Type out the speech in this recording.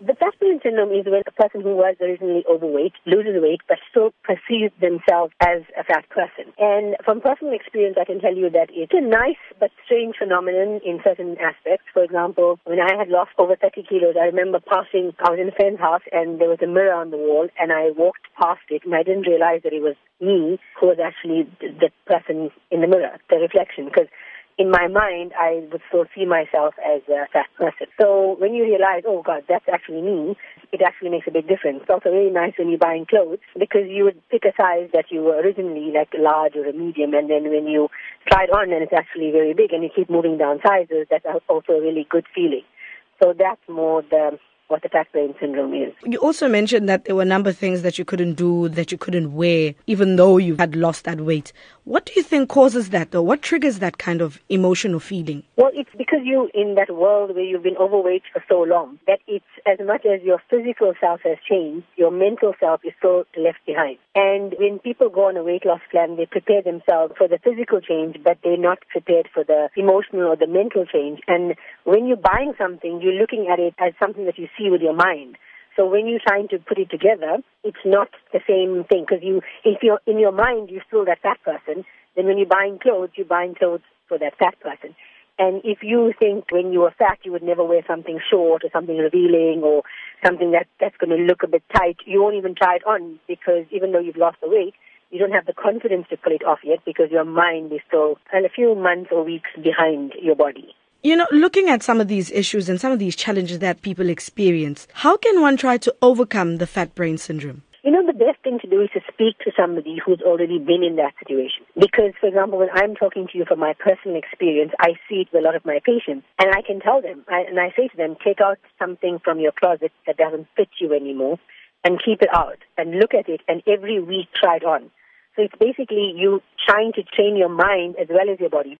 The brain syndrome is when a person who was originally overweight loses weight but still perceives themselves as a fat person. And from personal experience, I can tell you that it's a nice but strange phenomenon in certain aspects. For example, when I had lost over 30 kilos, I remember passing, I was in a friend's house and there was a mirror on the wall and I walked past it and I didn't realize that it was me who was actually the person in the mirror, the reflection, because in my mind, I would still see myself as a fat person. So when you realize, oh God, that's actually me, it actually makes a big difference. It's also really nice when you're buying clothes because you would pick a size that you were originally like large or a medium, and then when you try it on and it's actually very big, and you keep moving down sizes, that's also a really good feeling. So that's more the what the fat brain syndrome is. You also mentioned that there were a number of things that you couldn't do, that you couldn't wear, even though you had lost that weight. What do you think causes that, though? What triggers that kind of emotional feeling? Well, it's because you're in that world where you've been overweight for so long that it's as much as your physical self has changed, your mental self is still left behind. And when people go on a weight loss plan, they prepare themselves for the physical change, but they're not prepared for the emotional or the mental change. And when you're buying something, you're looking at it as something that you see with your mind. So when you're trying to put it together, it's not the same thing because you, if you're in your mind, you're still that fat person. Then when you're buying clothes, you're buying clothes for that fat person. And if you think when you were fat you would never wear something short or something revealing or something that that's going to look a bit tight, you won't even try it on because even though you've lost the weight, you don't have the confidence to pull it off yet because your mind is still a few months or weeks behind your body. You know, looking at some of these issues and some of these challenges that people experience, how can one try to overcome the fat brain syndrome? You know, the best thing to do is to speak to somebody who's already been in that situation. Because, for example, when I'm talking to you from my personal experience, I see it with a lot of my patients. And I can tell them, I, and I say to them, take out something from your closet that doesn't fit you anymore and keep it out and look at it and every week try it on. So it's basically you trying to train your mind as well as your body.